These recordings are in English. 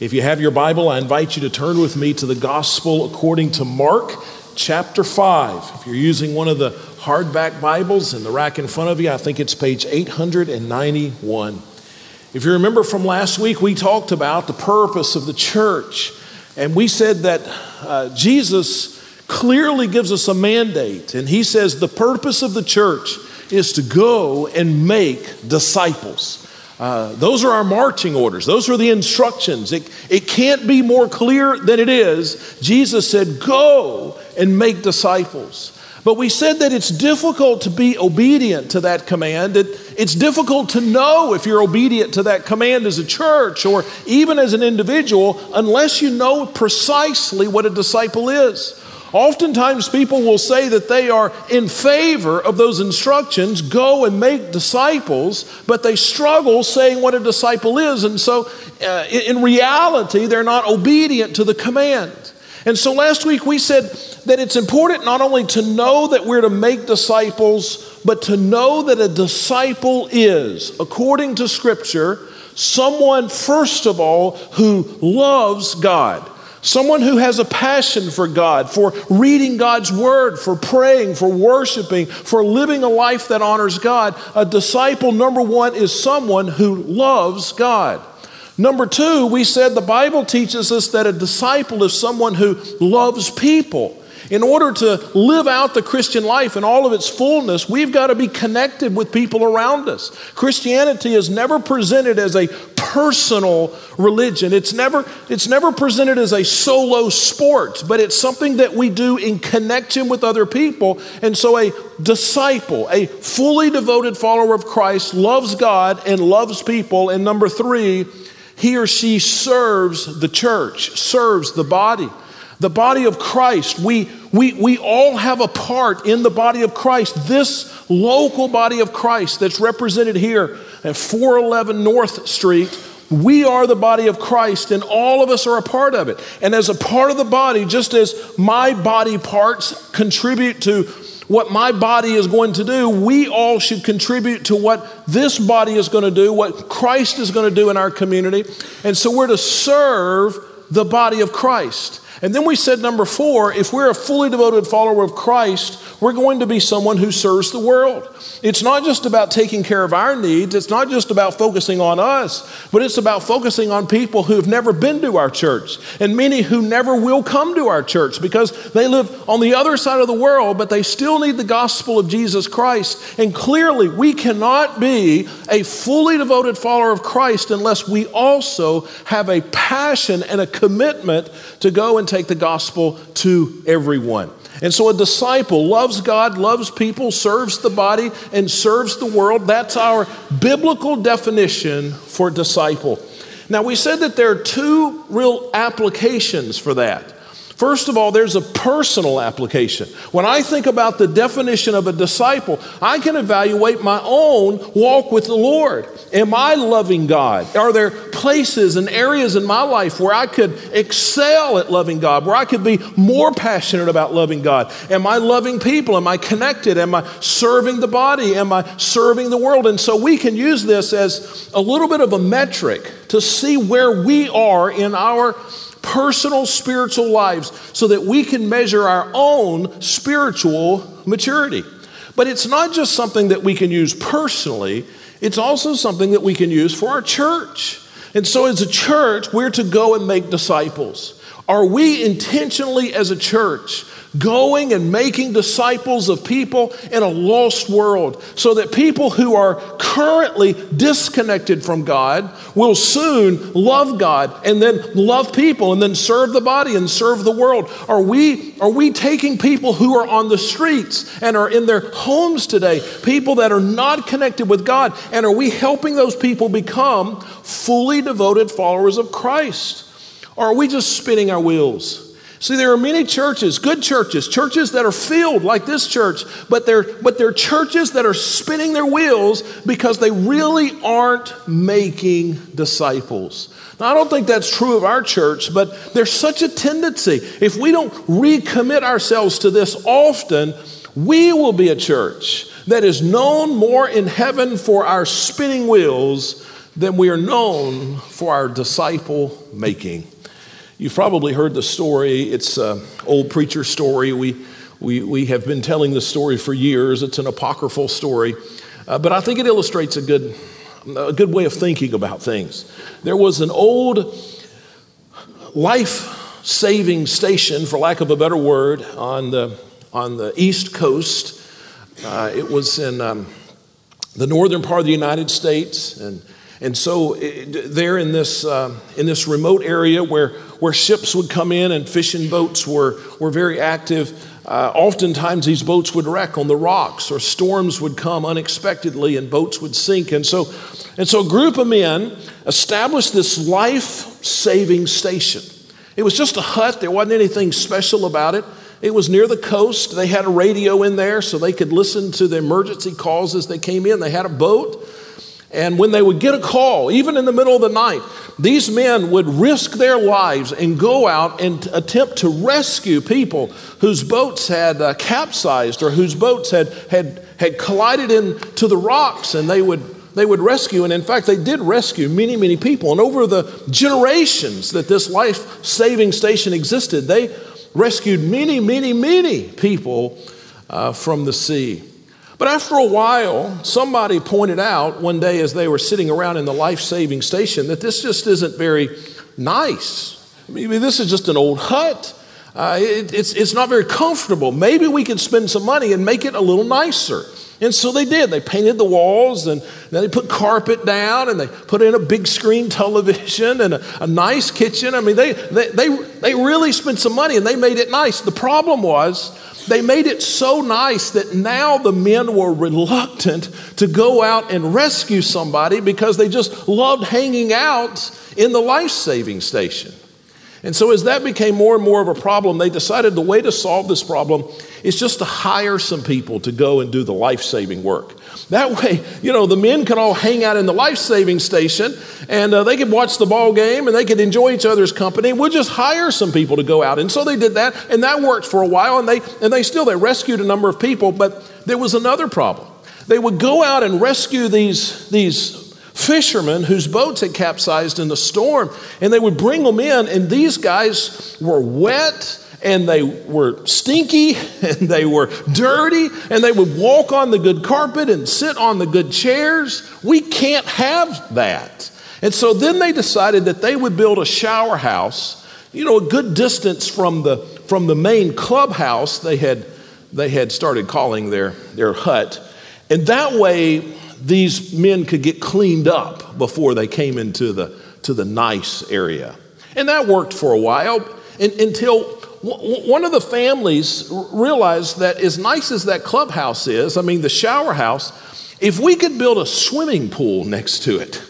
If you have your Bible, I invite you to turn with me to the Gospel according to Mark chapter 5. If you're using one of the hardback Bibles in the rack in front of you, I think it's page 891. If you remember from last week, we talked about the purpose of the church, and we said that uh, Jesus clearly gives us a mandate, and he says the purpose of the church is to go and make disciples. Uh, those are our marching orders. Those are the instructions. It, it can't be more clear than it is. Jesus said, Go and make disciples. But we said that it's difficult to be obedient to that command. It, it's difficult to know if you're obedient to that command as a church or even as an individual unless you know precisely what a disciple is. Oftentimes, people will say that they are in favor of those instructions go and make disciples, but they struggle saying what a disciple is. And so, uh, in reality, they're not obedient to the command. And so, last week we said that it's important not only to know that we're to make disciples, but to know that a disciple is, according to Scripture, someone, first of all, who loves God. Someone who has a passion for God, for reading God's word, for praying, for worshiping, for living a life that honors God. A disciple, number one, is someone who loves God. Number two, we said the Bible teaches us that a disciple is someone who loves people. In order to live out the Christian life in all of its fullness, we've got to be connected with people around us. Christianity is never presented as a personal religion. It's never, it's never presented as a solo sport, but it's something that we do in connection with other people. And so a disciple, a fully devoted follower of Christ, loves God and loves people. And number three, he or she serves the church, serves the body. The body of Christ, we, we, we all have a part in the body of Christ. This local body of Christ that's represented here at 411 North Street, we are the body of Christ, and all of us are a part of it. And as a part of the body, just as my body parts contribute to what my body is going to do, we all should contribute to what this body is going to do, what Christ is going to do in our community. And so we're to serve the body of Christ. And then we said, number four, if we're a fully devoted follower of Christ, we're going to be someone who serves the world. It's not just about taking care of our needs, it's not just about focusing on us, but it's about focusing on people who have never been to our church and many who never will come to our church because they live on the other side of the world, but they still need the gospel of Jesus Christ. And clearly, we cannot be a fully devoted follower of Christ unless we also have a passion and a commitment to go and take the gospel to everyone. And so a disciple loves God, loves people, serves the body, and serves the world. That's our biblical definition for disciple. Now, we said that there are two real applications for that. First of all, there's a personal application. When I think about the definition of a disciple, I can evaluate my own walk with the Lord. Am I loving God? Are there places and areas in my life where I could excel at loving God, where I could be more passionate about loving God? Am I loving people? Am I connected? Am I serving the body? Am I serving the world? And so we can use this as a little bit of a metric to see where we are in our personal spiritual lives so that we can measure our own spiritual maturity. But it's not just something that we can use personally, it's also something that we can use for our church. And so, as a church, we're to go and make disciples. Are we intentionally, as a church, going and making disciples of people in a lost world so that people who are currently disconnected from God will soon love God and then love people and then serve the body and serve the world? Are we, are we taking people who are on the streets and are in their homes today, people that are not connected with God, and are we helping those people become fully devoted followers of Christ? Or are we just spinning our wheels? See, there are many churches, good churches, churches that are filled like this church, but they're, but they're churches that are spinning their wheels because they really aren't making disciples. Now, I don't think that's true of our church, but there's such a tendency. If we don't recommit ourselves to this often, we will be a church that is known more in heaven for our spinning wheels than we are known for our disciple making. You've probably heard the story. It's an old preacher story. We, we, we have been telling the story for years. It's an apocryphal story, uh, but I think it illustrates a good, a good way of thinking about things. There was an old life saving station, for lack of a better word, on the, on the East Coast. Uh, it was in um, the northern part of the United States, and and so it, there in this, uh, in this remote area where, where ships would come in and fishing boats were, were very active, uh, oftentimes these boats would wreck on the rocks or storms would come unexpectedly and boats would sink. And so, and so a group of men established this life saving station. It was just a hut, there wasn't anything special about it. It was near the coast. They had a radio in there so they could listen to the emergency calls as they came in. They had a boat. And when they would get a call, even in the middle of the night, these men would risk their lives and go out and attempt to rescue people whose boats had uh, capsized or whose boats had, had, had collided into the rocks, and they would, they would rescue. And in fact, they did rescue many, many people. And over the generations that this life saving station existed, they rescued many, many, many people uh, from the sea. But after a while, somebody pointed out one day as they were sitting around in the life saving station that this just isn't very nice. I mean, this is just an old hut. Uh, it, it's, it's not very comfortable. Maybe we could spend some money and make it a little nicer. And so they did. They painted the walls and then they put carpet down and they put in a big screen television and a, a nice kitchen. I mean, they, they, they, they really spent some money and they made it nice. The problem was they made it so nice that now the men were reluctant to go out and rescue somebody because they just loved hanging out in the life saving station. And so, as that became more and more of a problem, they decided the way to solve this problem is just to hire some people to go and do the life saving work. That way, you know, the men can all hang out in the life saving station and uh, they could watch the ball game and they could enjoy each other's company. We'll just hire some people to go out. And so they did that and that worked for a while and they, and they still, they rescued a number of people, but there was another problem. They would go out and rescue these, these fishermen whose boats had capsized in the storm, and they would bring them in, and these guys were wet and they were stinky and they were dirty and they would walk on the good carpet and sit on the good chairs. We can't have that. And so then they decided that they would build a shower house, you know, a good distance from the, from the main clubhouse they had, they had started calling their, their hut. And that way, these men could get cleaned up before they came into the, to the nice area. And that worked for a while until one of the families realized that as nice as that clubhouse is, I mean, the shower house, if we could build a swimming pool next to it,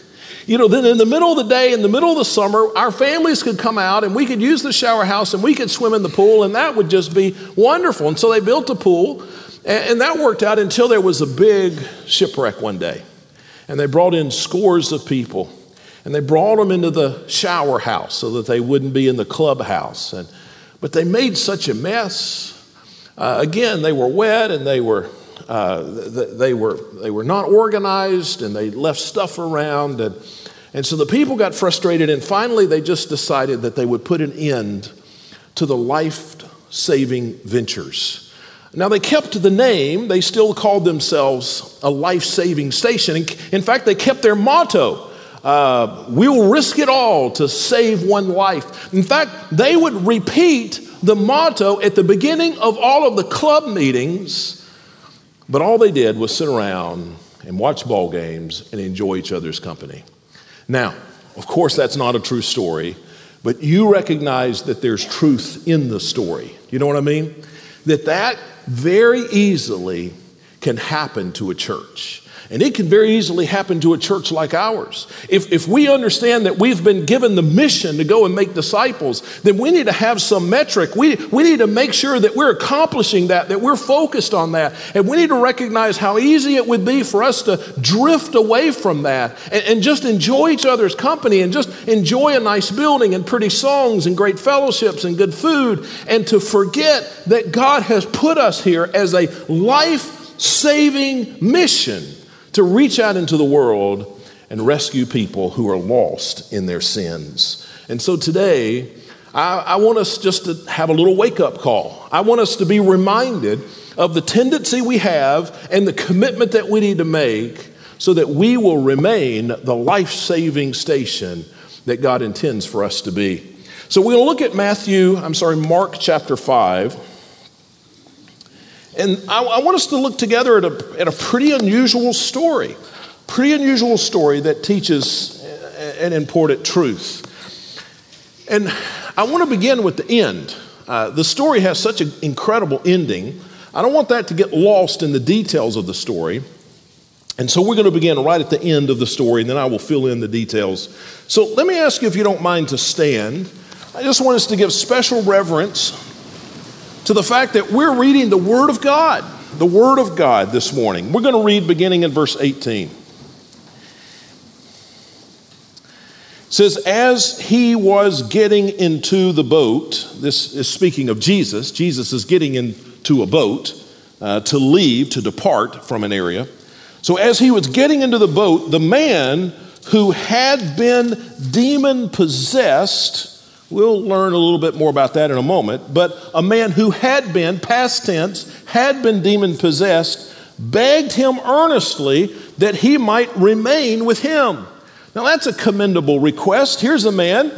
you know, then in the middle of the day, in the middle of the summer, our families could come out and we could use the shower house and we could swim in the pool, and that would just be wonderful. And so they built a pool and, that worked out until there was a big shipwreck one day. And they brought in scores of people. And they brought them into the shower house so that they wouldn't be in the clubhouse. And, but they made such a mess. Uh, again, they were wet and they were, uh, they, were, they were not organized and they left stuff around. And, and so the people got frustrated. And finally, they just decided that they would put an end to the life saving ventures now, they kept the name, they still called themselves a life saving station. In fact, they kept their motto uh, we'll risk it all to save one life. In fact, they would repeat the motto at the beginning of all of the club meetings, but all they did was sit around and watch ball games and enjoy each other's company. Now, of course, that's not a true story, but you recognize that there's truth in the story. You know what I mean? That that very easily can happen to a church. And it can very easily happen to a church like ours. If, if we understand that we've been given the mission to go and make disciples, then we need to have some metric. We, we need to make sure that we're accomplishing that, that we're focused on that. And we need to recognize how easy it would be for us to drift away from that and, and just enjoy each other's company and just enjoy a nice building and pretty songs and great fellowships and good food and to forget that God has put us here as a life saving mission to reach out into the world and rescue people who are lost in their sins. And so today, I, I want us just to have a little wake up call. I want us to be reminded of the tendency we have and the commitment that we need to make so that we will remain the life saving station that God intends for us to be. So to look at Matthew, I'm sorry, Mark chapter 5. And I, I want us to look together at a, at a pretty unusual story, pretty unusual story that teaches an important truth. And I want to begin with the end. Uh, the story has such an incredible ending. I don't want that to get lost in the details of the story. And so we're going to begin right at the end of the story, and then I will fill in the details. So let me ask you if you don't mind to stand. I just want us to give special reverence to the fact that we're reading the Word of God, the Word of God this morning. We're going to read beginning in verse 18. It says, As he was getting into the boat, this is speaking of Jesus, Jesus is getting into a boat uh, to leave, to depart from an area. So, as he was getting into the boat, the man who had been demon possessed, we'll learn a little bit more about that in a moment, but a man who had been, past tense, had been demon possessed, begged him earnestly that he might remain with him. Now, that's a commendable request. Here's a man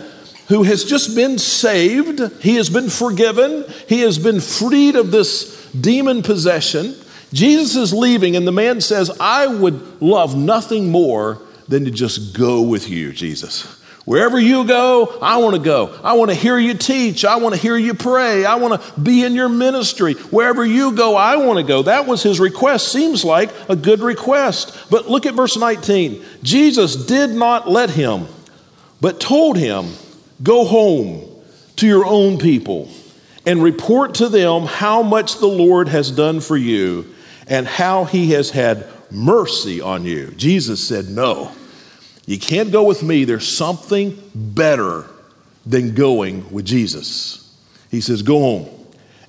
who has just been saved, he has been forgiven, he has been freed of this demon possession. Jesus is leaving, and the man says, I would love nothing more than to just go with you, Jesus. Wherever you go, I want to go. I want to hear you teach. I want to hear you pray. I want to be in your ministry. Wherever you go, I want to go. That was his request. Seems like a good request. But look at verse 19. Jesus did not let him, but told him, Go home to your own people and report to them how much the Lord has done for you and how he has had mercy on you. Jesus said, No, you can't go with me. There's something better than going with Jesus. He says, Go home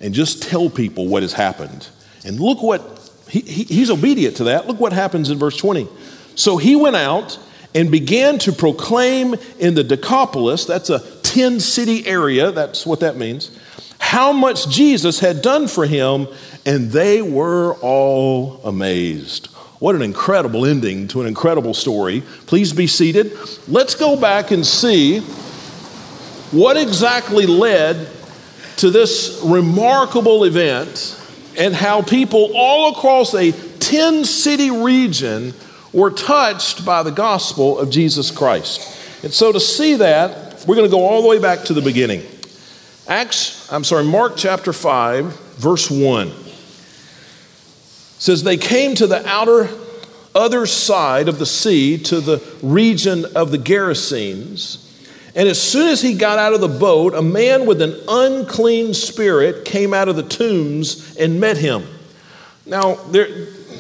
and just tell people what has happened. And look what, he, he, he's obedient to that. Look what happens in verse 20. So he went out and began to proclaim in the Decapolis, that's a 10 city area, that's what that means, how much Jesus had done for him and they were all amazed. What an incredible ending to an incredible story. Please be seated. Let's go back and see what exactly led to this remarkable event and how people all across a 10 city region were touched by the gospel of Jesus Christ. And so to see that, we're going to go all the way back to the beginning. Acts, I'm sorry, Mark chapter 5, verse 1 says they came to the outer other side of the sea to the region of the Gerasenes. And as soon as he got out of the boat, a man with an unclean spirit came out of the tombs and met him. Now, there,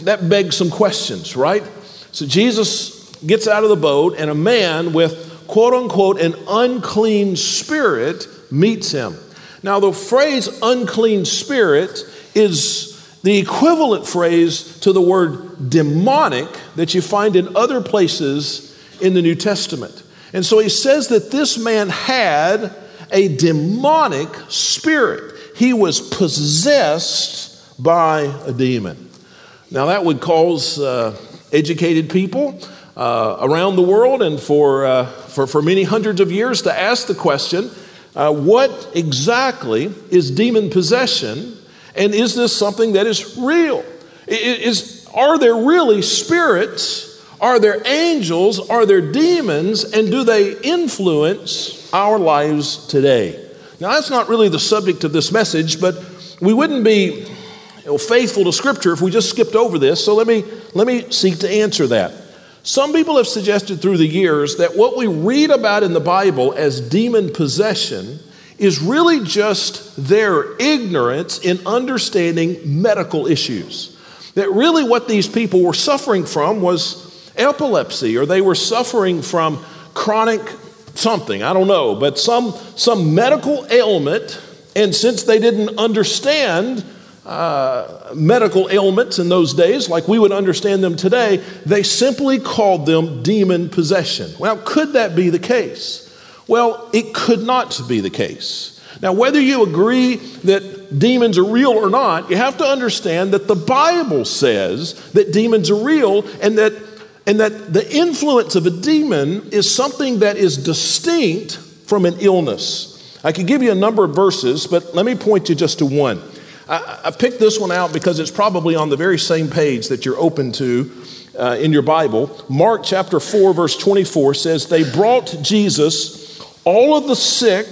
that begs some questions, right? So Jesus gets out of the boat, and a man with quote unquote an unclean spirit meets him. Now, the phrase unclean spirit is the equivalent phrase to the word demonic that you find in other places in the New Testament. And so he says that this man had a demonic spirit. He was possessed by a demon. Now, that would cause uh, educated people uh, around the world and for, uh, for, for many hundreds of years to ask the question uh, what exactly is demon possession? And is this something that is real? Is, are there really spirits? Are there angels? Are there demons? And do they influence our lives today? Now, that's not really the subject of this message, but we wouldn't be you know, faithful to Scripture if we just skipped over this. So let me, let me seek to answer that. Some people have suggested through the years that what we read about in the Bible as demon possession is really just their ignorance in understanding medical issues. That really what these people were suffering from was epilepsy, or they were suffering from chronic something, I don't know, but some, some medical ailment. And since they didn't understand uh, medical ailments in those days, like we would understand them today, they simply called them demon possession. Well, could that be the case? Well, it could not be the case. Now, whether you agree that demons are real or not, you have to understand that the Bible says that demons are real and that, and that the influence of a demon is something that is distinct from an illness. I could give you a number of verses, but let me point you just to one. I, I picked this one out because it's probably on the very same page that you're open to uh, in your Bible. Mark chapter 4, verse 24 says, They brought Jesus all of the sick,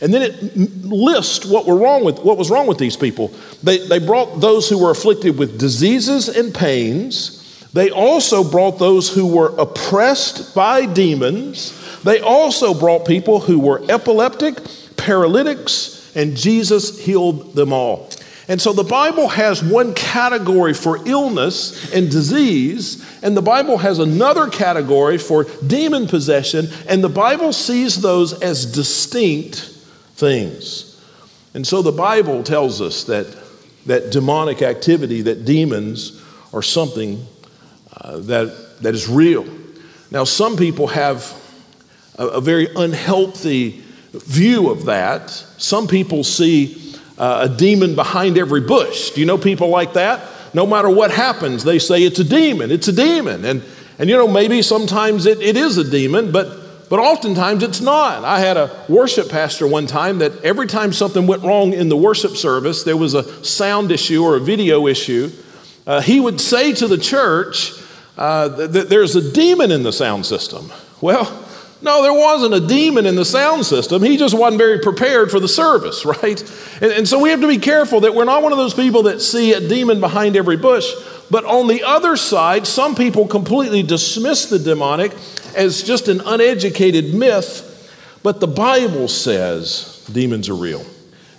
and then it lists what, were wrong with, what was wrong with these people. They, they brought those who were afflicted with diseases and pains. They also brought those who were oppressed by demons. They also brought people who were epileptic, paralytics, and Jesus healed them all. And so the Bible has one category for illness and disease, and the Bible has another category for demon possession, and the Bible sees those as distinct things. And so the Bible tells us that, that demonic activity, that demons are something uh, that, that is real. Now, some people have a, a very unhealthy view of that. Some people see uh, a demon behind every bush. Do you know people like that? No matter what happens, they say it's a demon, it's a demon. And, and you know, maybe sometimes it, it is a demon, but, but oftentimes it's not. I had a worship pastor one time that every time something went wrong in the worship service, there was a sound issue or a video issue, uh, he would say to the church uh, that there's a demon in the sound system. Well, no, there wasn't a demon in the sound system. He just wasn't very prepared for the service, right? And, and, so we have to be careful that we're not one of those people that see a demon behind every bush. But on the other side, some people completely dismiss the demonic as just an uneducated myth. But the Bible says demons are real.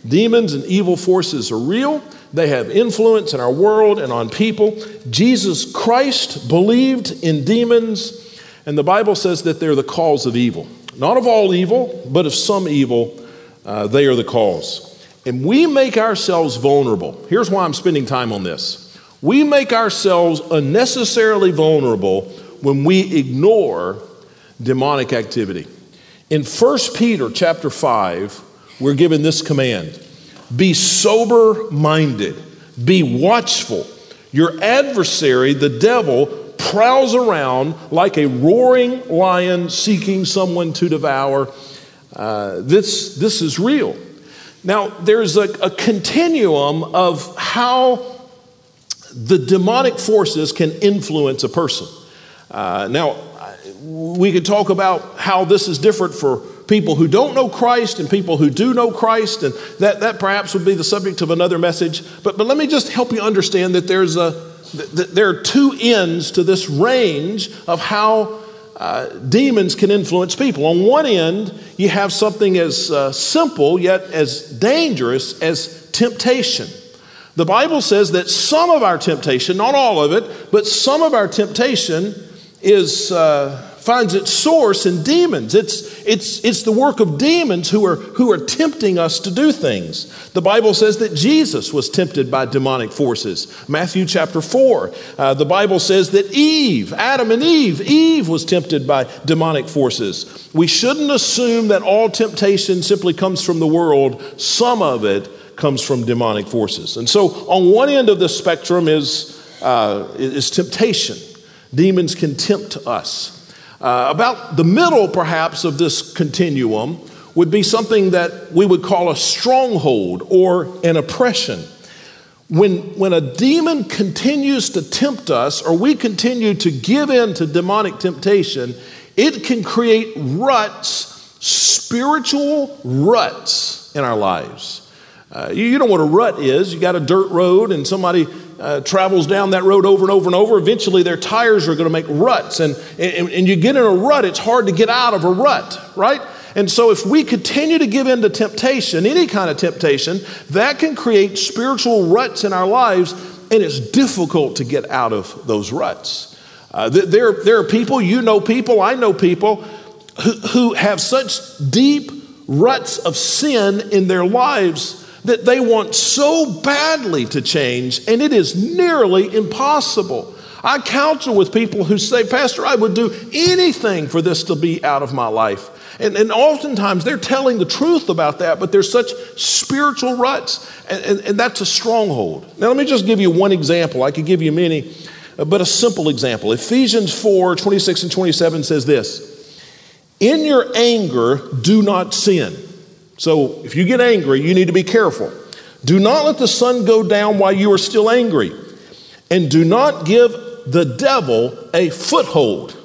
Demons and evil forces are real. They have influence in our world and on people. Jesus Christ believed in demons and the Bible says that they're the cause of evil. Not of all evil, but of some evil, uh, they are the cause. And we make ourselves vulnerable. Here's why I'm spending time on this. We make ourselves unnecessarily vulnerable when we ignore demonic activity. In 1 Peter chapter 5, we're given this command Be sober minded, be watchful. Your adversary, the devil, prowls around like a roaring lion seeking someone to devour. Uh, this, this is real. Now, there's a, a continuum of how the demonic forces can influence a person. Uh, now, we could talk about how this is different for people who don't know Christ and people who do know Christ, and that, that perhaps would be the subject of another message. But, but let me just help you understand that there's a, there are two ends to this range of how uh, demons can influence people. On one end, you have something as uh, simple yet as dangerous as temptation. The Bible says that some of our temptation, not all of it, but some of our temptation is. Uh, finds its source in demons. It's, it's, it's the work of demons who are, who are tempting us to do things. The Bible says that Jesus was tempted by demonic forces. Matthew chapter 4. Uh, the Bible says that Eve, Adam and Eve, Eve was tempted by demonic forces. We shouldn't assume that all temptation simply comes from the world, some of it comes from demonic forces. And so, on one end of the spectrum is, uh, is temptation. Demons can tempt us. Uh, about the middle, perhaps, of this continuum would be something that we would call a stronghold or an oppression. When, when a demon continues to tempt us or we continue to give in to demonic temptation, it can create ruts, spiritual ruts in our lives. Uh, you, you know what a rut is. You got a dirt road and somebody uh, travels down that road over and over and over, eventually their tires are going to make ruts. And, and, and you get in a rut, it's hard to get out of a rut, right? And so, if we continue to give in to temptation, any kind of temptation, that can create spiritual ruts in our lives, and it's difficult to get out of those ruts. Uh, there, there are people, you know people, I know people, who, who have such deep ruts of sin in their lives that they want so badly to change, and it is nearly impossible. I counsel with people who say, Pastor, I would do anything for this to be out of my life. And, and oftentimes they're telling the truth about that, but there's such spiritual ruts, and, and, and that's a stronghold. Now, let me just give you one example. I could give you many, but a simple example. Ephesians 4 26 and 27 says this In your anger, do not sin. So if you get angry, you need to be careful. Do not let the sun go down while you are still angry, and do not give the devil a foothold.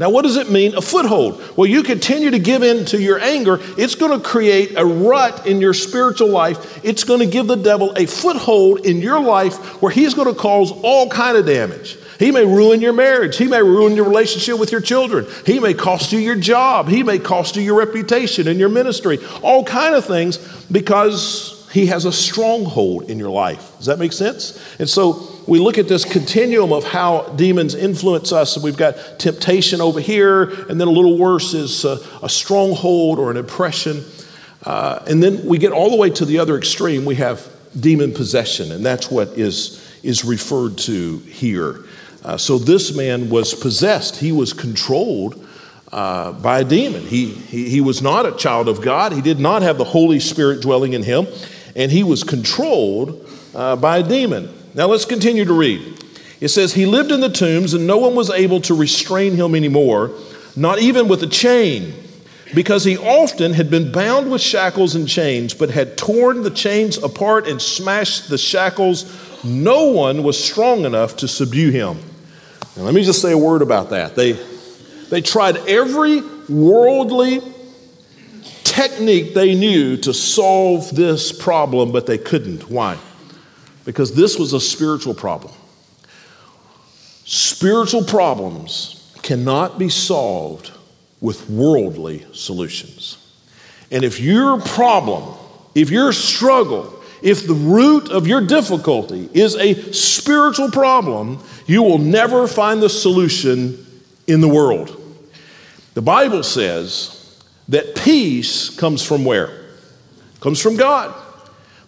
Now, what does it mean, a foothold? Well, you continue to give in to your anger, it's going to create a rut in your spiritual life. It's going to give the devil a foothold in your life where he's going to cause all kind of damage. He may ruin your marriage. He may ruin your relationship with your children. He may cost you your job. He may cost you your reputation and your ministry. All kind of things because he has a stronghold in your life. Does that make sense? And so we look at this continuum of how demons influence us. We've got temptation over here, and then a little worse is a, a stronghold or an oppression. Uh, and then we get all the way to the other extreme. We have demon possession, and that's what is, is referred to here. Uh, so this man was possessed, he was controlled uh, by a demon. He, he, he was not a child of God, he did not have the Holy Spirit dwelling in him and he was controlled uh, by a demon. Now let's continue to read. It says, He lived in the tombs, and no one was able to restrain him anymore, not even with a chain, because he often had been bound with shackles and chains, but had torn the chains apart and smashed the shackles. No one was strong enough to subdue him. Let me just say a word about that. They, they tried every worldly technique they knew to solve this problem, but they couldn't. Why? Because this was a spiritual problem. Spiritual problems cannot be solved with worldly solutions. And if your problem, if your struggle, if the root of your difficulty is a spiritual problem, you will never find the solution in the world. The Bible says that peace comes from where? Comes from God.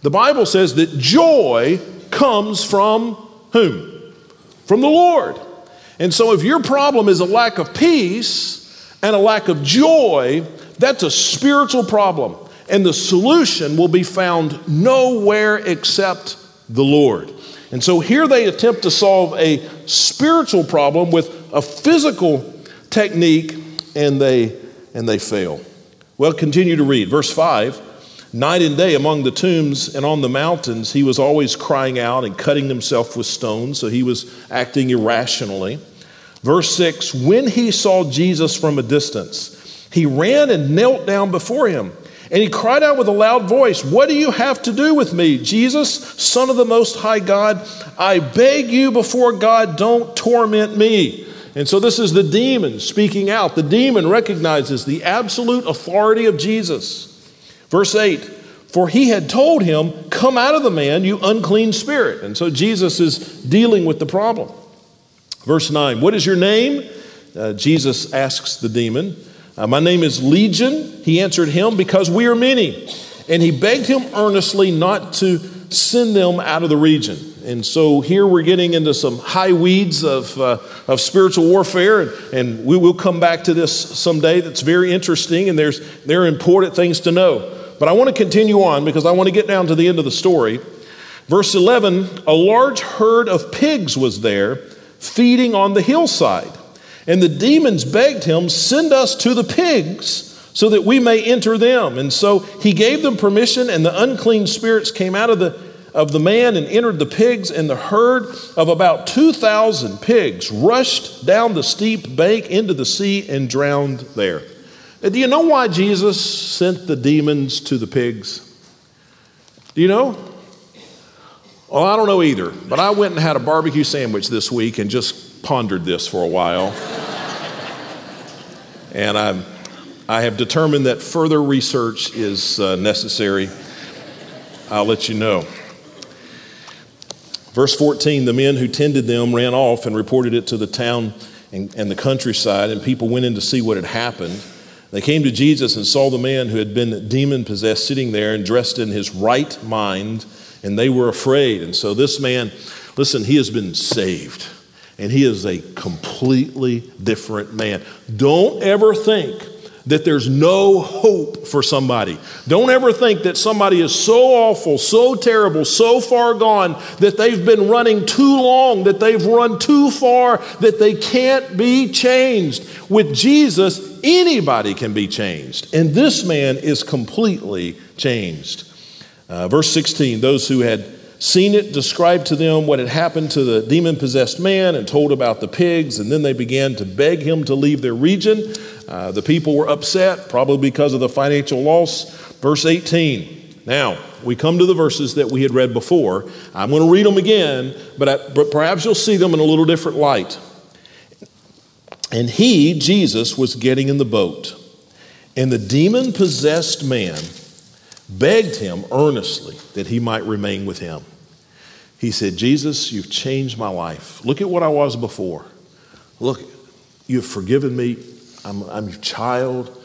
The Bible says that joy comes from whom? From the Lord. And so if your problem is a lack of peace and a lack of joy, that's a spiritual problem. And the solution will be found nowhere except the Lord. And so here they attempt to solve a spiritual problem with a physical technique and they and they fail. Well, continue to read. Verse 5 Night and day among the tombs and on the mountains, he was always crying out and cutting himself with stones, so he was acting irrationally. Verse 6 When he saw Jesus from a distance, he ran and knelt down before him. And he cried out with a loud voice, What do you have to do with me, Jesus, Son of the Most High God? I beg you before God, don't torment me. And so this is the demon speaking out. The demon recognizes the absolute authority of Jesus. Verse 8 For he had told him, Come out of the man, you unclean spirit. And so Jesus is dealing with the problem. Verse 9 What is your name? Uh, Jesus asks the demon. Uh, My name is Legion. He answered him, Because we are many. And he begged him earnestly not to send them out of the region. And so here we're getting into some high weeds of, uh, of spiritual warfare, and, and we will come back to this someday. That's very interesting, and there's, there are important things to know. But I want to continue on because I want to get down to the end of the story. Verse 11 A large herd of pigs was there feeding on the hillside. And the demons begged him, Send us to the pigs so that we may enter them. And so he gave them permission, and the unclean spirits came out of the of the man and entered the pigs, and the herd of about 2,000 pigs rushed down the steep bank into the sea and drowned there. Now, do you know why Jesus sent the demons to the pigs? Do you know? Well, I don't know either, but I went and had a barbecue sandwich this week and just pondered this for a while. and i I have determined that further research is uh, necessary. I'll let you know. Verse 14 the men who tended them ran off and reported it to the town and, and, the countryside, and people went in to see what had happened. They came to Jesus and saw the man who had been demon possessed sitting there and dressed in his right mind, and they were afraid. And so this man, listen, he has been saved, and he is a completely different man. Don't ever think that there's no hope for somebody. Don't ever think that somebody is so awful, so terrible, so far gone that they've been running too long, that they've run too far, that they can't be changed. With Jesus, anybody can be changed. And this man is completely changed. Uh, verse 16 those who had seen it described to them what had happened to the demon possessed man and told about the pigs, and then they began to beg him to leave their region. Uh, the people were upset, probably because of the financial loss. Verse 18. Now, we come to the verses that we had read before. I'm going to read them again, but, I, but perhaps you'll see them in a little different light. And he, Jesus, was getting in the boat, and the demon possessed man begged him earnestly that he might remain with him. He said, Jesus, you've changed my life. Look at what I was before. Look, you've forgiven me. I'm, I'm your child.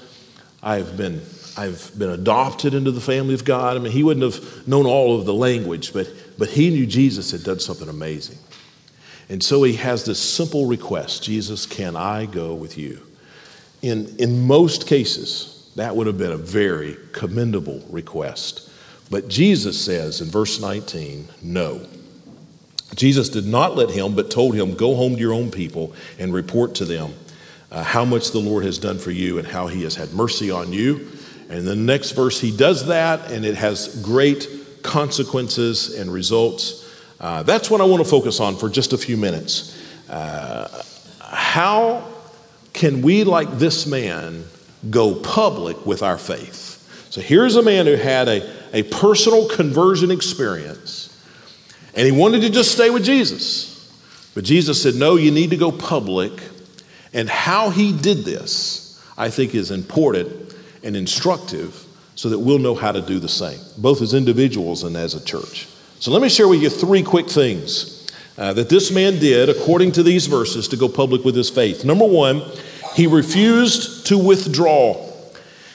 I've been, I've been adopted into the family of God. I mean, he wouldn't have known all of the language, but, but he knew Jesus had done something amazing. And so he has this simple request Jesus, can I go with you? In, in most cases, that would have been a very commendable request. But Jesus says in verse 19, no. Jesus did not let him, but told him, Go home to your own people and report to them uh, how much the Lord has done for you and how he has had mercy on you. And the next verse, he does that, and it has great consequences and results. Uh, that's what I want to focus on for just a few minutes. Uh, how can we, like this man, go public with our faith? So here's a man who had a, a personal conversion experience, and he wanted to just stay with Jesus. But Jesus said, No, you need to go public and how he did this, I think, is important and instructive so that we'll know how to do the same, both as individuals and as a church. So let me share with you three quick things uh, that this man did according to these verses to go public with his faith. Number one, he refused to withdraw.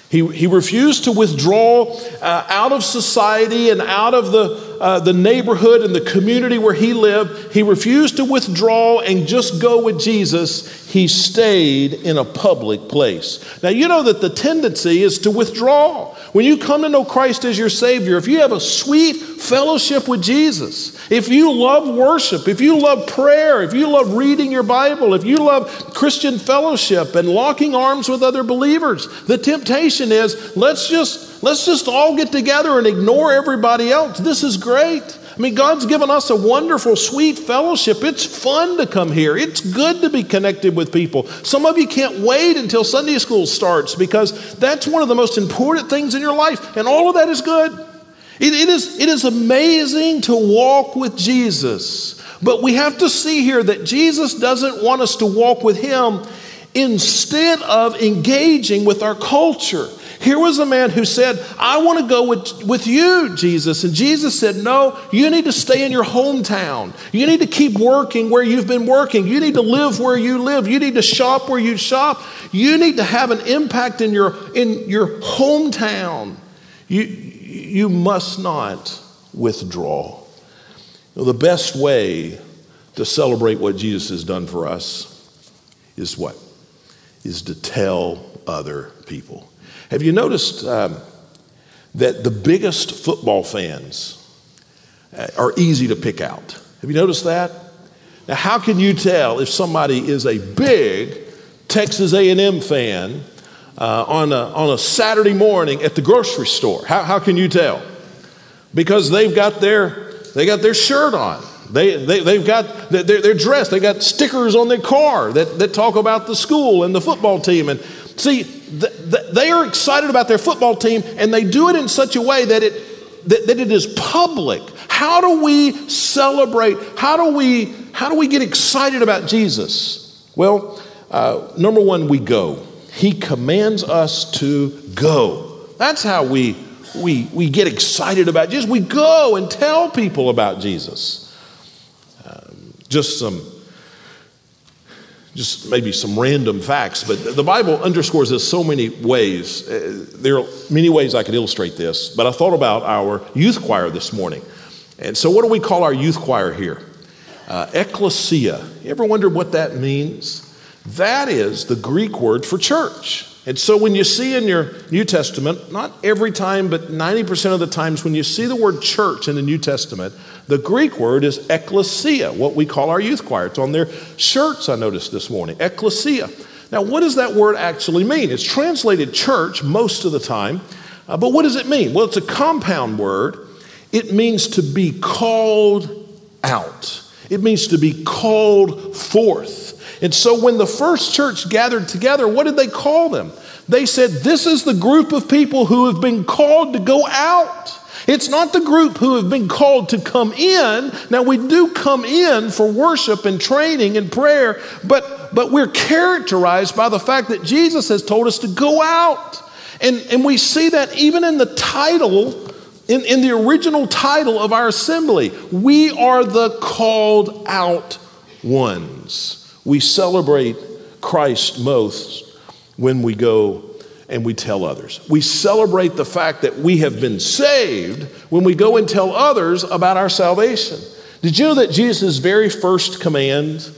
He, he refused to withdraw uh, out of society and out of the, uh, the neighborhood and the community where he lived. He refused to withdraw and just go with Jesus. He stayed in a public place. Now, you know that the tendency is to withdraw. When you come to know Christ as your Savior, if you have a sweet fellowship with Jesus, if you love worship, if you love prayer, if you love reading your Bible, if you love Christian fellowship and locking arms with other believers, the temptation is let's just let's just all get together and ignore everybody else. This is great. I mean, God's given us a wonderful, sweet fellowship. It's fun to come here. It's good to be connected with people. Some of you can't wait until Sunday school starts because that's one of the most important things in your life, and all of that is good. It, it, is, it is amazing to walk with Jesus, but we have to see here that Jesus doesn't want us to walk with Him instead of engaging with our culture. Here was a man who said, I want to go with, with you, Jesus. And Jesus said, No, you need to stay in your hometown. You need to keep working where you've been working. You need to live where you live. You need to shop where you shop. You need to have an impact in your, in your hometown. You, you must not withdraw. the best way to celebrate what Jesus has done for us is what? Is to tell other people. Have you noticed um, that the biggest football fans uh, are easy to pick out? Have you noticed that? Now, how can you tell if somebody is a big Texas A&M fan uh, on, a, on a Saturday morning at the grocery store? How, how can you tell? Because they've got their, they got their shirt on. They, they, they've got, they're, they're dressed. They've got stickers on their car that, that talk about the school and the football team. And see, they are excited about their football team and they do it in such a way that it, that, that it is public. How do we celebrate? How do we, how do we get excited about Jesus? Well, uh, number one, we go. He commands us to go. That's how we, we, we get excited about Jesus. We go and tell people about Jesus. Um, just some just maybe some random facts, but the Bible underscores this so many ways. Uh, there are many ways I could illustrate this, but I thought about our youth choir this morning. And so, what do we call our youth choir here? Uh, ecclesia. You ever wondered what that means? That is the Greek word for church. And so when you see in your New Testament, not every time, but 90% of the times when you see the word church in the New Testament, the Greek word is ecclesia, what we call our youth choir. It's on their shirts, I noticed this morning. Ecclesia. Now, what does that word actually mean? It's translated church most of the time, uh, but what does it mean? Well, it's a compound word. It means to be called out, it means to be called forth. And so when the first church gathered together, what did they call them? They said, This is the group of people who have been called to go out. It's not the group who have been called to come in. Now, we do come in for worship and training and prayer, but, but we're characterized by the fact that Jesus has told us to go out. And, and we see that even in the title, in, in the original title of our assembly. We are the called out ones. We celebrate Christ most when we go and we tell others. We celebrate the fact that we have been saved when we go and tell others about our salvation. Did you know that Jesus' very first command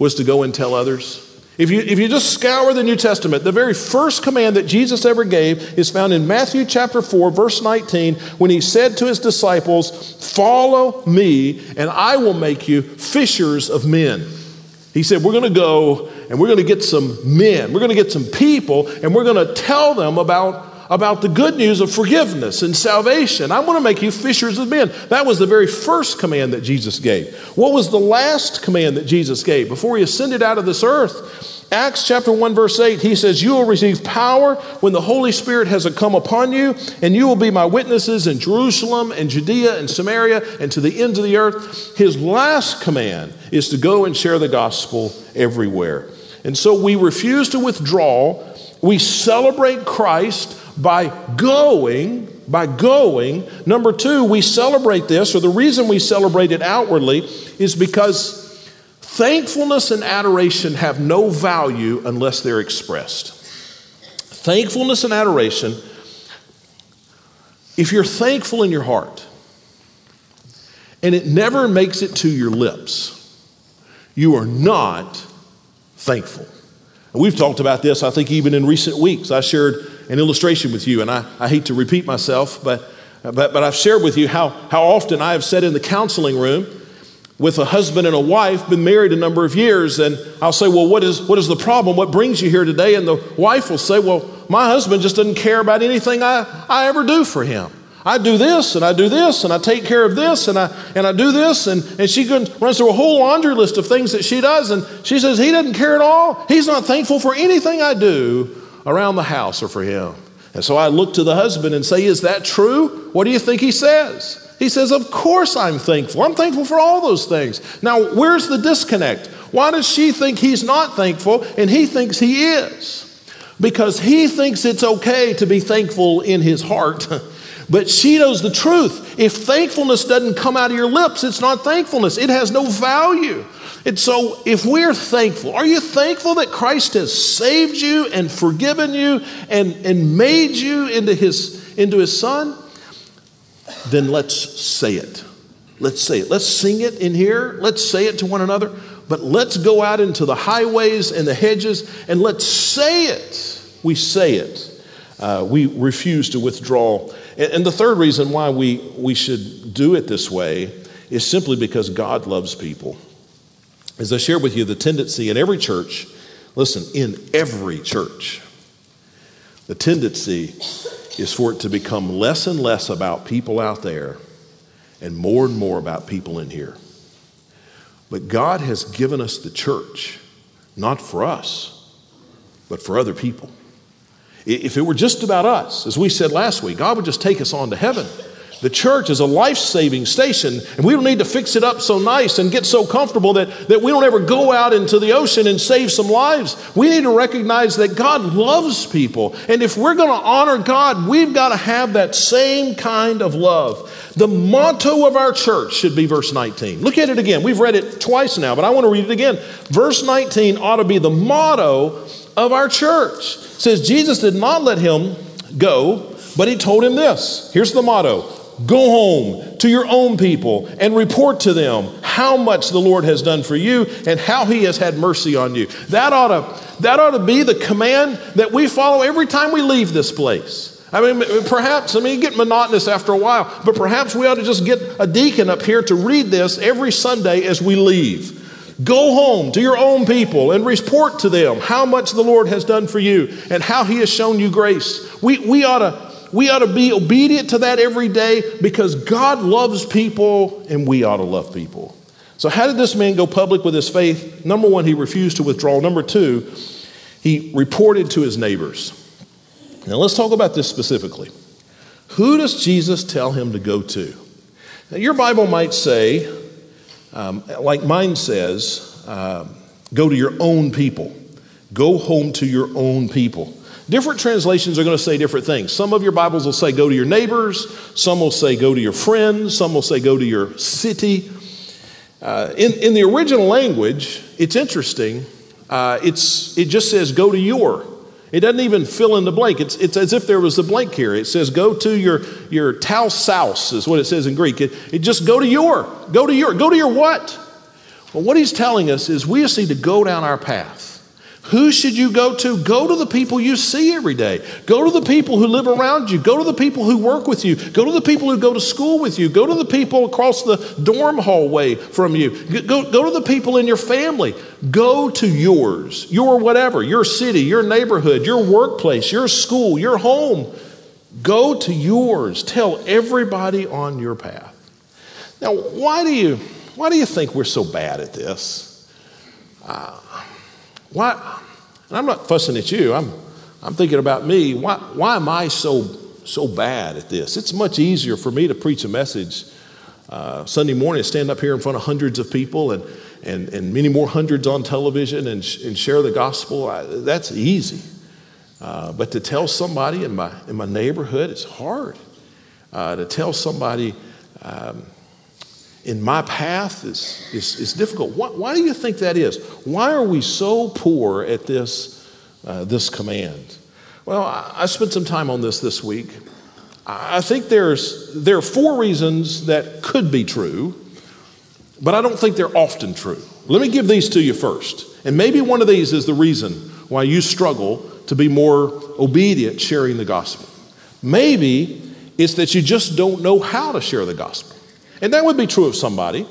was to go and tell others? If you, if you just scour the New Testament, the very first command that Jesus ever gave is found in Matthew chapter 4, verse 19, when he said to his disciples, Follow me, and I will make you fishers of men. He said, We're going to go and we're going to get some men, we're going to get some people, and we're going to tell them about, about the good news of forgiveness and salvation. I want to make you fishers of men. That was the very first command that Jesus gave. What was the last command that Jesus gave before he ascended out of this earth? Acts chapter 1, verse 8, he says, You will receive power when the Holy Spirit has come upon you, and you will be my witnesses in Jerusalem and Judea and Samaria and to the ends of the earth. His last command is to go and share the gospel everywhere. And so we refuse to withdraw. We celebrate Christ by going, by going. Number two, we celebrate this, or the reason we celebrate it outwardly is because Thankfulness and adoration have no value unless they're expressed. Thankfulness and adoration, if you're thankful in your heart and it never makes it to your lips, you are not thankful. And we've talked about this, I think, even in recent weeks. I shared an illustration with you, and I, I hate to repeat myself, but, but, but I've shared with you how, how often I have said in the counseling room with a husband and a wife, been married a number of years, and I'll say, Well, what is, what is the problem? What brings you here today? And the wife will say, Well, my husband just doesn't care about anything I, I ever do for him. I do this and I do this and I take care of this and I and I do this and, and she runs through a whole laundry list of things that she does and she says he doesn't care at all. He's not thankful for anything I do around the house or for him. And so I look to the husband and say, Is that true? What do you think he says? He says, Of course I'm thankful. I'm thankful for all those things. Now, where's the disconnect? Why does she think he's not thankful and he thinks he is? Because he thinks it's okay to be thankful in his heart. But she knows the truth. If thankfulness doesn't come out of your lips, it's not thankfulness. It has no value. And so, if we're thankful, are you thankful that Christ has saved you and forgiven you and, and made you into his, into his son? Then let's say it. Let's say it. Let's sing it in here. Let's say it to one another. But let's go out into the highways and the hedges and let's say it. We say it. Uh, we refuse to withdraw. And, and the third reason why we, we should do it this way is simply because God loves people. As I shared with you, the tendency in every church, listen, in every church, the tendency is for it to become less and less about people out there and more and more about people in here. But God has given us the church, not for us, but for other people. If it were just about us, as we said last week, God would just take us on to heaven. The church is a life saving station, and we don't need to fix it up so nice and get so comfortable that, that we don't ever go out into the ocean and save some lives. We need to recognize that God loves people. And if we're going to honor God, we've got to have that same kind of love. The motto of our church should be verse 19. Look at it again. We've read it twice now, but I want to read it again. Verse 19 ought to be the motto of our church. It says, Jesus did not let him go, but he told him this. Here's the motto Go home to your own people and report to them how much the Lord has done for you and how he has had mercy on you. That ought to, that ought to be the command that we follow every time we leave this place. I mean, perhaps, I mean, you get monotonous after a while, but perhaps we ought to just get a deacon up here to read this every Sunday as we leave. Go home to your own people and report to them how much the Lord has done for you and how he has shown you grace. We, we ought to we ought to be obedient to that every day because God loves people and we ought to love people. So, how did this man go public with his faith? Number one, he refused to withdraw. Number two, he reported to his neighbors. Now, let's talk about this specifically. Who does Jesus tell him to go to? Now, your Bible might say, um, like mine says, uh, go to your own people. Go home to your own people. Different translations are going to say different things. Some of your Bibles will say go to your neighbors, some will say go to your friends, some will say go to your city. Uh, in, in the original language, it's interesting. Uh, it's, it just says go to your. It doesn't even fill in the blank. It's, it's as if there was a blank here. It says go to your, your tous sous, is what it says in Greek. It, it just go to your. Go to your. Go to your what? Well, what he's telling us is we just need to go down our path. Who should you go to? Go to the people you see every day. Go to the people who live around you. Go to the people who work with you. Go to the people who go to school with you. Go to the people across the dorm hallway from you. Go, go to the people in your family. Go to yours, your whatever, your city, your neighborhood, your workplace, your school, your home. Go to yours. Tell everybody on your path. Now, why do you, why do you think we're so bad at this? Uh, why? And I'm not fussing at you. I'm, I'm thinking about me. Why, why am I so, so bad at this? It's much easier for me to preach a message uh, Sunday morning, stand up here in front of hundreds of people and, and, and many more hundreds on television and, sh- and share the gospel. I, that's easy. Uh, but to tell somebody in my, in my neighborhood, it's hard. Uh, to tell somebody, um, in my path is, is, is difficult. Why, why, do you think that is? Why are we so poor at this, uh, this command? Well, I, I spent some time on this this week. I think there's, there are four reasons that could be true, but I don't think they're often true. Let me give these to you first. And maybe one of these is the reason why you struggle to be more obedient sharing the gospel. Maybe it's that you just don't know how to share the gospel. And that would be true of somebody.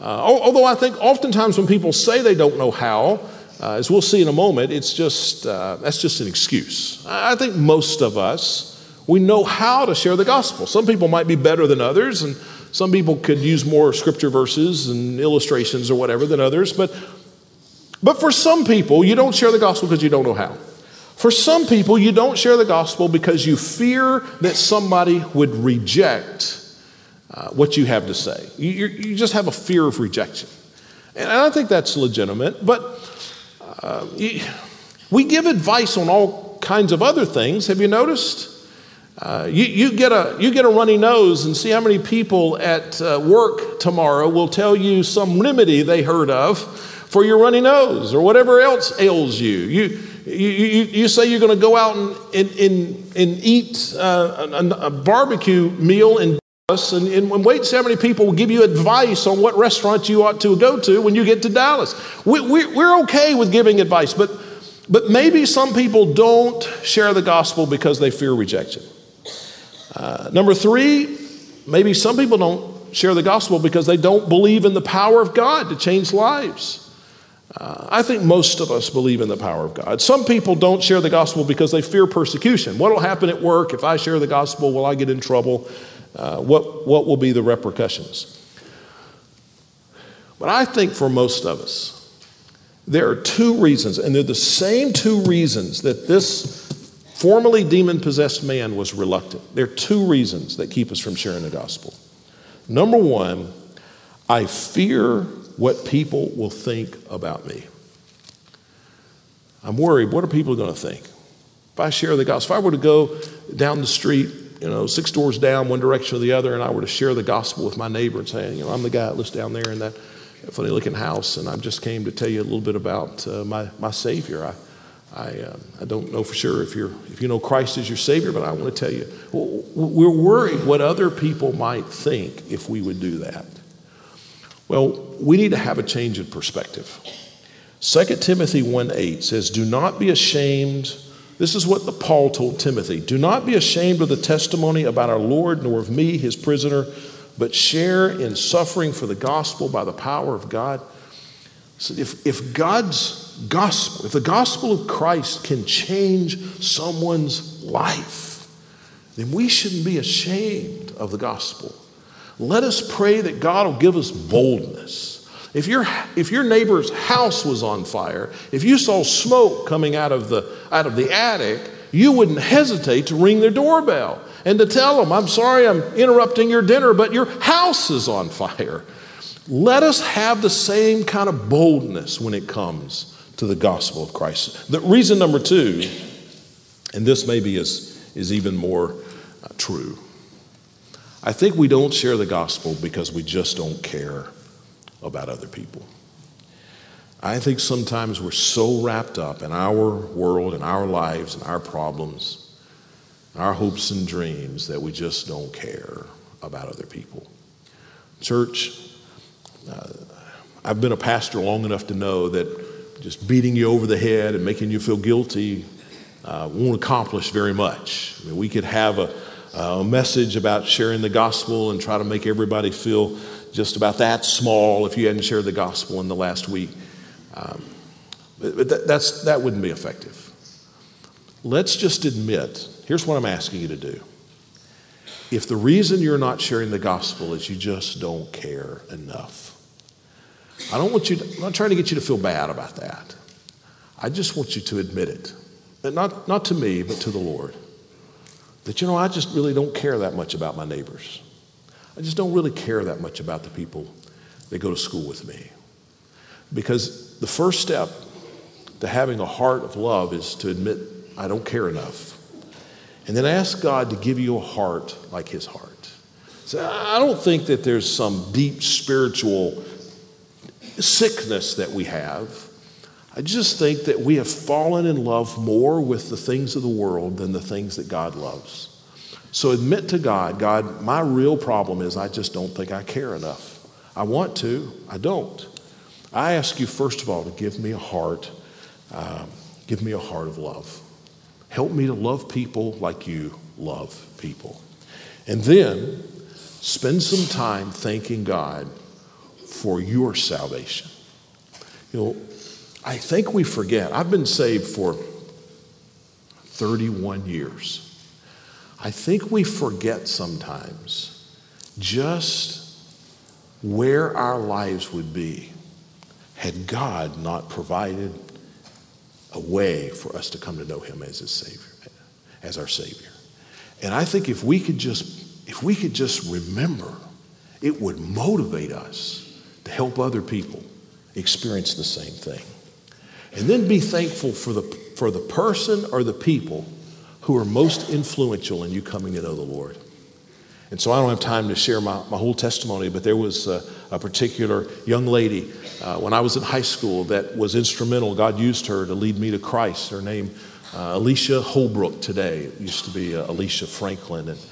Uh, although I think oftentimes when people say they don't know how, uh, as we'll see in a moment, it's just, uh, that's just an excuse. I think most of us, we know how to share the gospel. Some people might be better than others, and some people could use more scripture verses and illustrations or whatever than others. But, but for some people, you don't share the gospel because you don't know how. For some people, you don't share the gospel because you fear that somebody would reject uh, what you have to say. You, you, just have a fear of rejection. And I think that's legitimate, but uh, you, we give advice on all kinds of other things. Have you noticed? Uh, you, you, get a, you get a runny nose and see how many people at uh, work tomorrow will tell you some remedy they heard of for your runny nose or whatever else ails you. You, you, you, you say you're going to go out and, and, and, and eat uh, a, a, barbecue meal and, and wait see how many people will give you advice on what restaurant you ought to go to when you get to Dallas. We, we, we're okay with giving advice, but, but maybe some people don't share the gospel because they fear rejection. Uh, number three, maybe some people don't share the gospel because they don't believe in the power of God to change lives. Uh, I think most of us believe in the power of God. Some people don't share the gospel because they fear persecution. What will happen at work if I share the gospel? Will I get in trouble? Uh, what, what will be the repercussions? But I think for most of us, there are two reasons, and they're the same two reasons that this formerly demon possessed man was reluctant. There are two reasons that keep us from sharing the gospel. Number one, I fear what people will think about me. I'm worried, what are people going to think? If I share the gospel, if I were to go down the street, you know, six doors down, one direction or the other, and I were to share the gospel with my neighbor and say, you know, I'm the guy that lives down there in that funny looking house, and I just came to tell you a little bit about uh, my, my Savior. I, I, uh, I don't know for sure if, you're, if you know Christ as your Savior, but I want to tell you, we're worried what other people might think if we would do that. Well, we need to have a change in perspective. 2 Timothy 1 8 says, Do not be ashamed. This is what the Paul told Timothy. Do not be ashamed of the testimony about our Lord, nor of me, his prisoner, but share in suffering for the gospel by the power of God. So if, if God's gospel, if the gospel of Christ can change someone's life, then we shouldn't be ashamed of the gospel. Let us pray that God will give us boldness. If your, if your neighbor's house was on fire, if you saw smoke coming out of, the, out of the attic, you wouldn't hesitate to ring their doorbell and to tell them, I'm sorry I'm interrupting your dinner, but your house is on fire. Let us have the same kind of boldness when it comes to the gospel of Christ. The reason number two, and this maybe is, is even more uh, true, I think we don't share the gospel because we just don't care about other people. I think sometimes we're so wrapped up in our world and our lives and our problems, our hopes and dreams that we just don't care about other people. Church, uh, I've been a pastor long enough to know that just beating you over the head and making you feel guilty uh, won't accomplish very much. I mean, we could have a a message about sharing the gospel and try to make everybody feel just about that small if you hadn't shared the gospel in the last week. Um, but that, that's, that wouldn't be effective. Let's just admit here's what I'm asking you to do. If the reason you're not sharing the gospel is you just don't care enough, I don't want you to, I'm not trying to get you to feel bad about that. I just want you to admit it. not, not to me, but to the Lord that, you know, I just really don't care that much about my neighbors. I just don't really care that much about the people that go to school with me. Because the first step to having a heart of love is to admit, I don't care enough. And then ask God to give you a heart like His heart. So I don't think that there's some deep spiritual sickness that we have. I just think that we have fallen in love more with the things of the world than the things that God loves. So admit to God, God, my real problem is I just don't think I care enough. I want to, I don't. I ask you, first of all, to give me a heart, um, give me a heart of love. Help me to love people like you love people. And then spend some time thanking God for your salvation. You know, I think we forget. I've been saved for 31 years. I think we forget sometimes just where our lives would be had God not provided a way for us to come to know him as his savior as our savior. And i think if we could just if we could just remember it would motivate us to help other people experience the same thing. And then be thankful for the, for the person or the people who are most influential in you coming to know the Lord. And so I don't have time to share my, my whole testimony, but there was a, a particular young lady uh, when I was in high school that was instrumental. God used her to lead me to Christ. Her name, uh, Alicia Holbrook, today. It used to be uh, Alicia Franklin. And,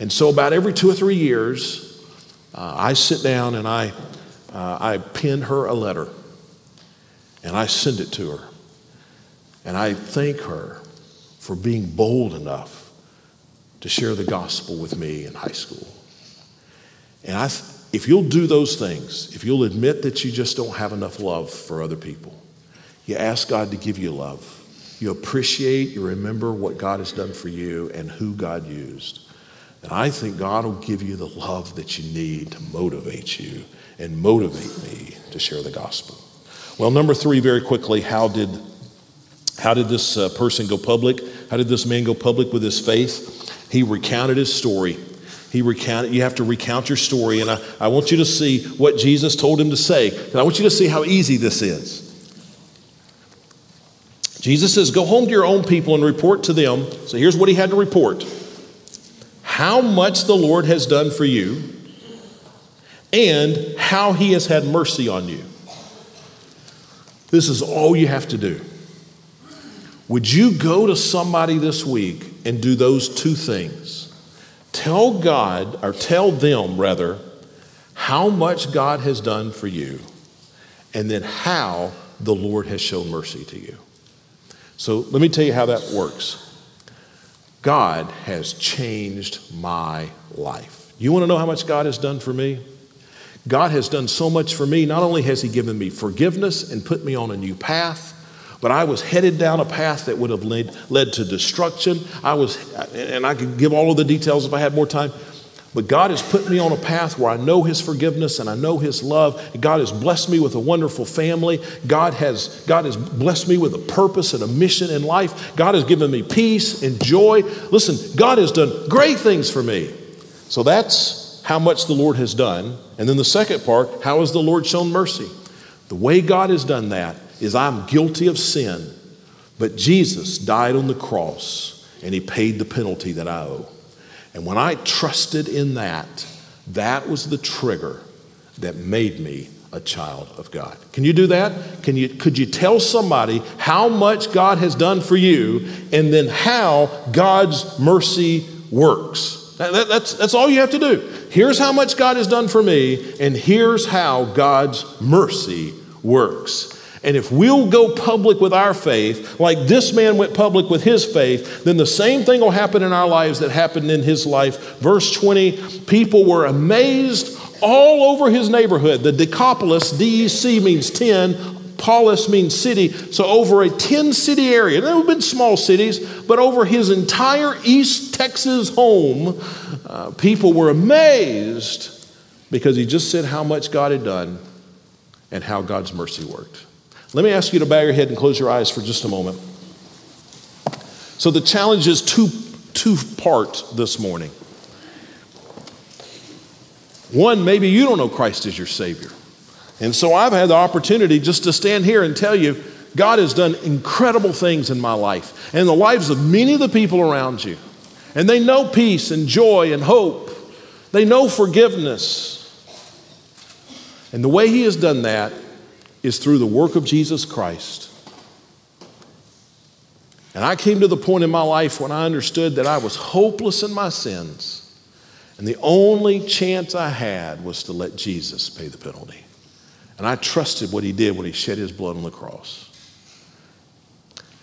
and so about every two or three years, uh, I sit down and I, uh, I pen her a letter and I send it to her. And I thank her for being bold enough to share the gospel with me in high school. And I, if you'll do those things, if you'll admit that you just don't have enough love for other people, you ask God to give you love. You appreciate, you remember what God has done for you and who God used. And I think God will give you the love that you need to motivate you and motivate me to share the gospel. Well, number three, very quickly, how did, how did this uh, person go public? How did this man go public with his faith? He recounted his story. He recounted, you have to recount your story, and I, I want you to see what Jesus told him to say. And I want you to see how easy this is. Jesus says, Go home to your own people and report to them. So here's what he had to report how much the Lord has done for you and how he has had mercy on you. This is all you have to do. Would you go to somebody this week and do those two things? Tell God, or tell them rather, how much God has done for you, and then how the Lord has shown mercy to you. So let me tell you how that works. God has changed my life. You want to know how much God has done for me? God has done so much for me. Not only has He given me forgiveness and put me on a new path, but I was headed down a path that would have led, led to destruction. I was, and I could give all of the details if I had more time. But God has put me on a path where I know His forgiveness and I know His love. God has blessed me with a wonderful family. God has, God has blessed me with a purpose and a mission in life. God has given me peace and joy. Listen, God has done great things for me. So that's how much the Lord has done. And then the second part, how has the Lord shown mercy? The way God has done that is I'm guilty of sin, but Jesus died on the cross and He paid the penalty that I owe. And when I trusted in that, that was the trigger that made me a child of God. Can you do that? Can you, could you tell somebody how much God has done for you and then how God's mercy works? That, that's, that's all you have to do. Here's how much God has done for me, and here's how God's mercy works. And if we'll go public with our faith, like this man went public with his faith, then the same thing will happen in our lives that happened in his life. Verse 20 people were amazed all over his neighborhood. The Decapolis, DEC means 10, Polis means city. So, over a 10 city area, there have been small cities, but over his entire East Texas home, uh, people were amazed because he just said how much God had done and how God's mercy worked. Let me ask you to bow your head and close your eyes for just a moment. So the challenge is two, two part this morning. One, maybe you don't know Christ as your Savior. And so I've had the opportunity just to stand here and tell you God has done incredible things in my life and the lives of many of the people around you. And they know peace and joy and hope. They know forgiveness. And the way He has done that is through the work of Jesus Christ. And I came to the point in my life when I understood that I was hopeless in my sins. And the only chance I had was to let Jesus pay the penalty. And I trusted what he did when he shed his blood on the cross.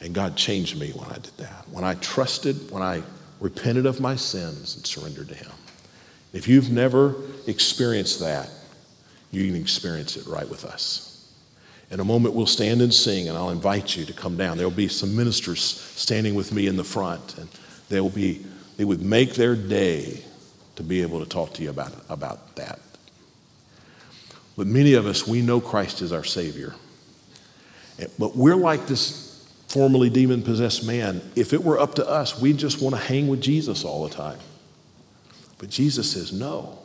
And God changed me when I did that. When I trusted, when I repented of my sins and surrendered to him. If you've never experienced that, you can experience it right with us. In a moment, we'll stand and sing, and I'll invite you to come down. There will be some ministers standing with me in the front, and they will be, they would make their day to be able to talk to you about, about that. But many of us, we know Christ is our Savior. But we're like this formerly demon possessed man. If it were up to us, we'd just want to hang with Jesus all the time. But Jesus says, no.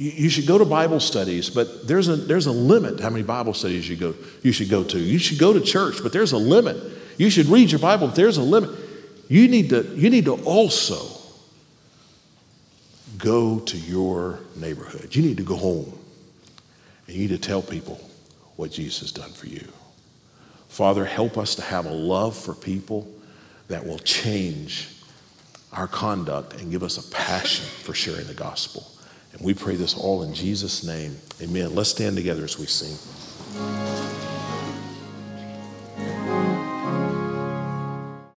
You should go to Bible studies, but there's a, there's a limit how many Bible studies you, go, you should go to. You should go to church, but there's a limit. You should read your Bible, but there's a limit. You need to, you need to also go to your neighborhood. You need to go home and you need to tell people what Jesus has done for you. Father, help us to have a love for people that will change our conduct and give us a passion for sharing the gospel. And we pray this all in Jesus' name. Amen. Let's stand together as we sing.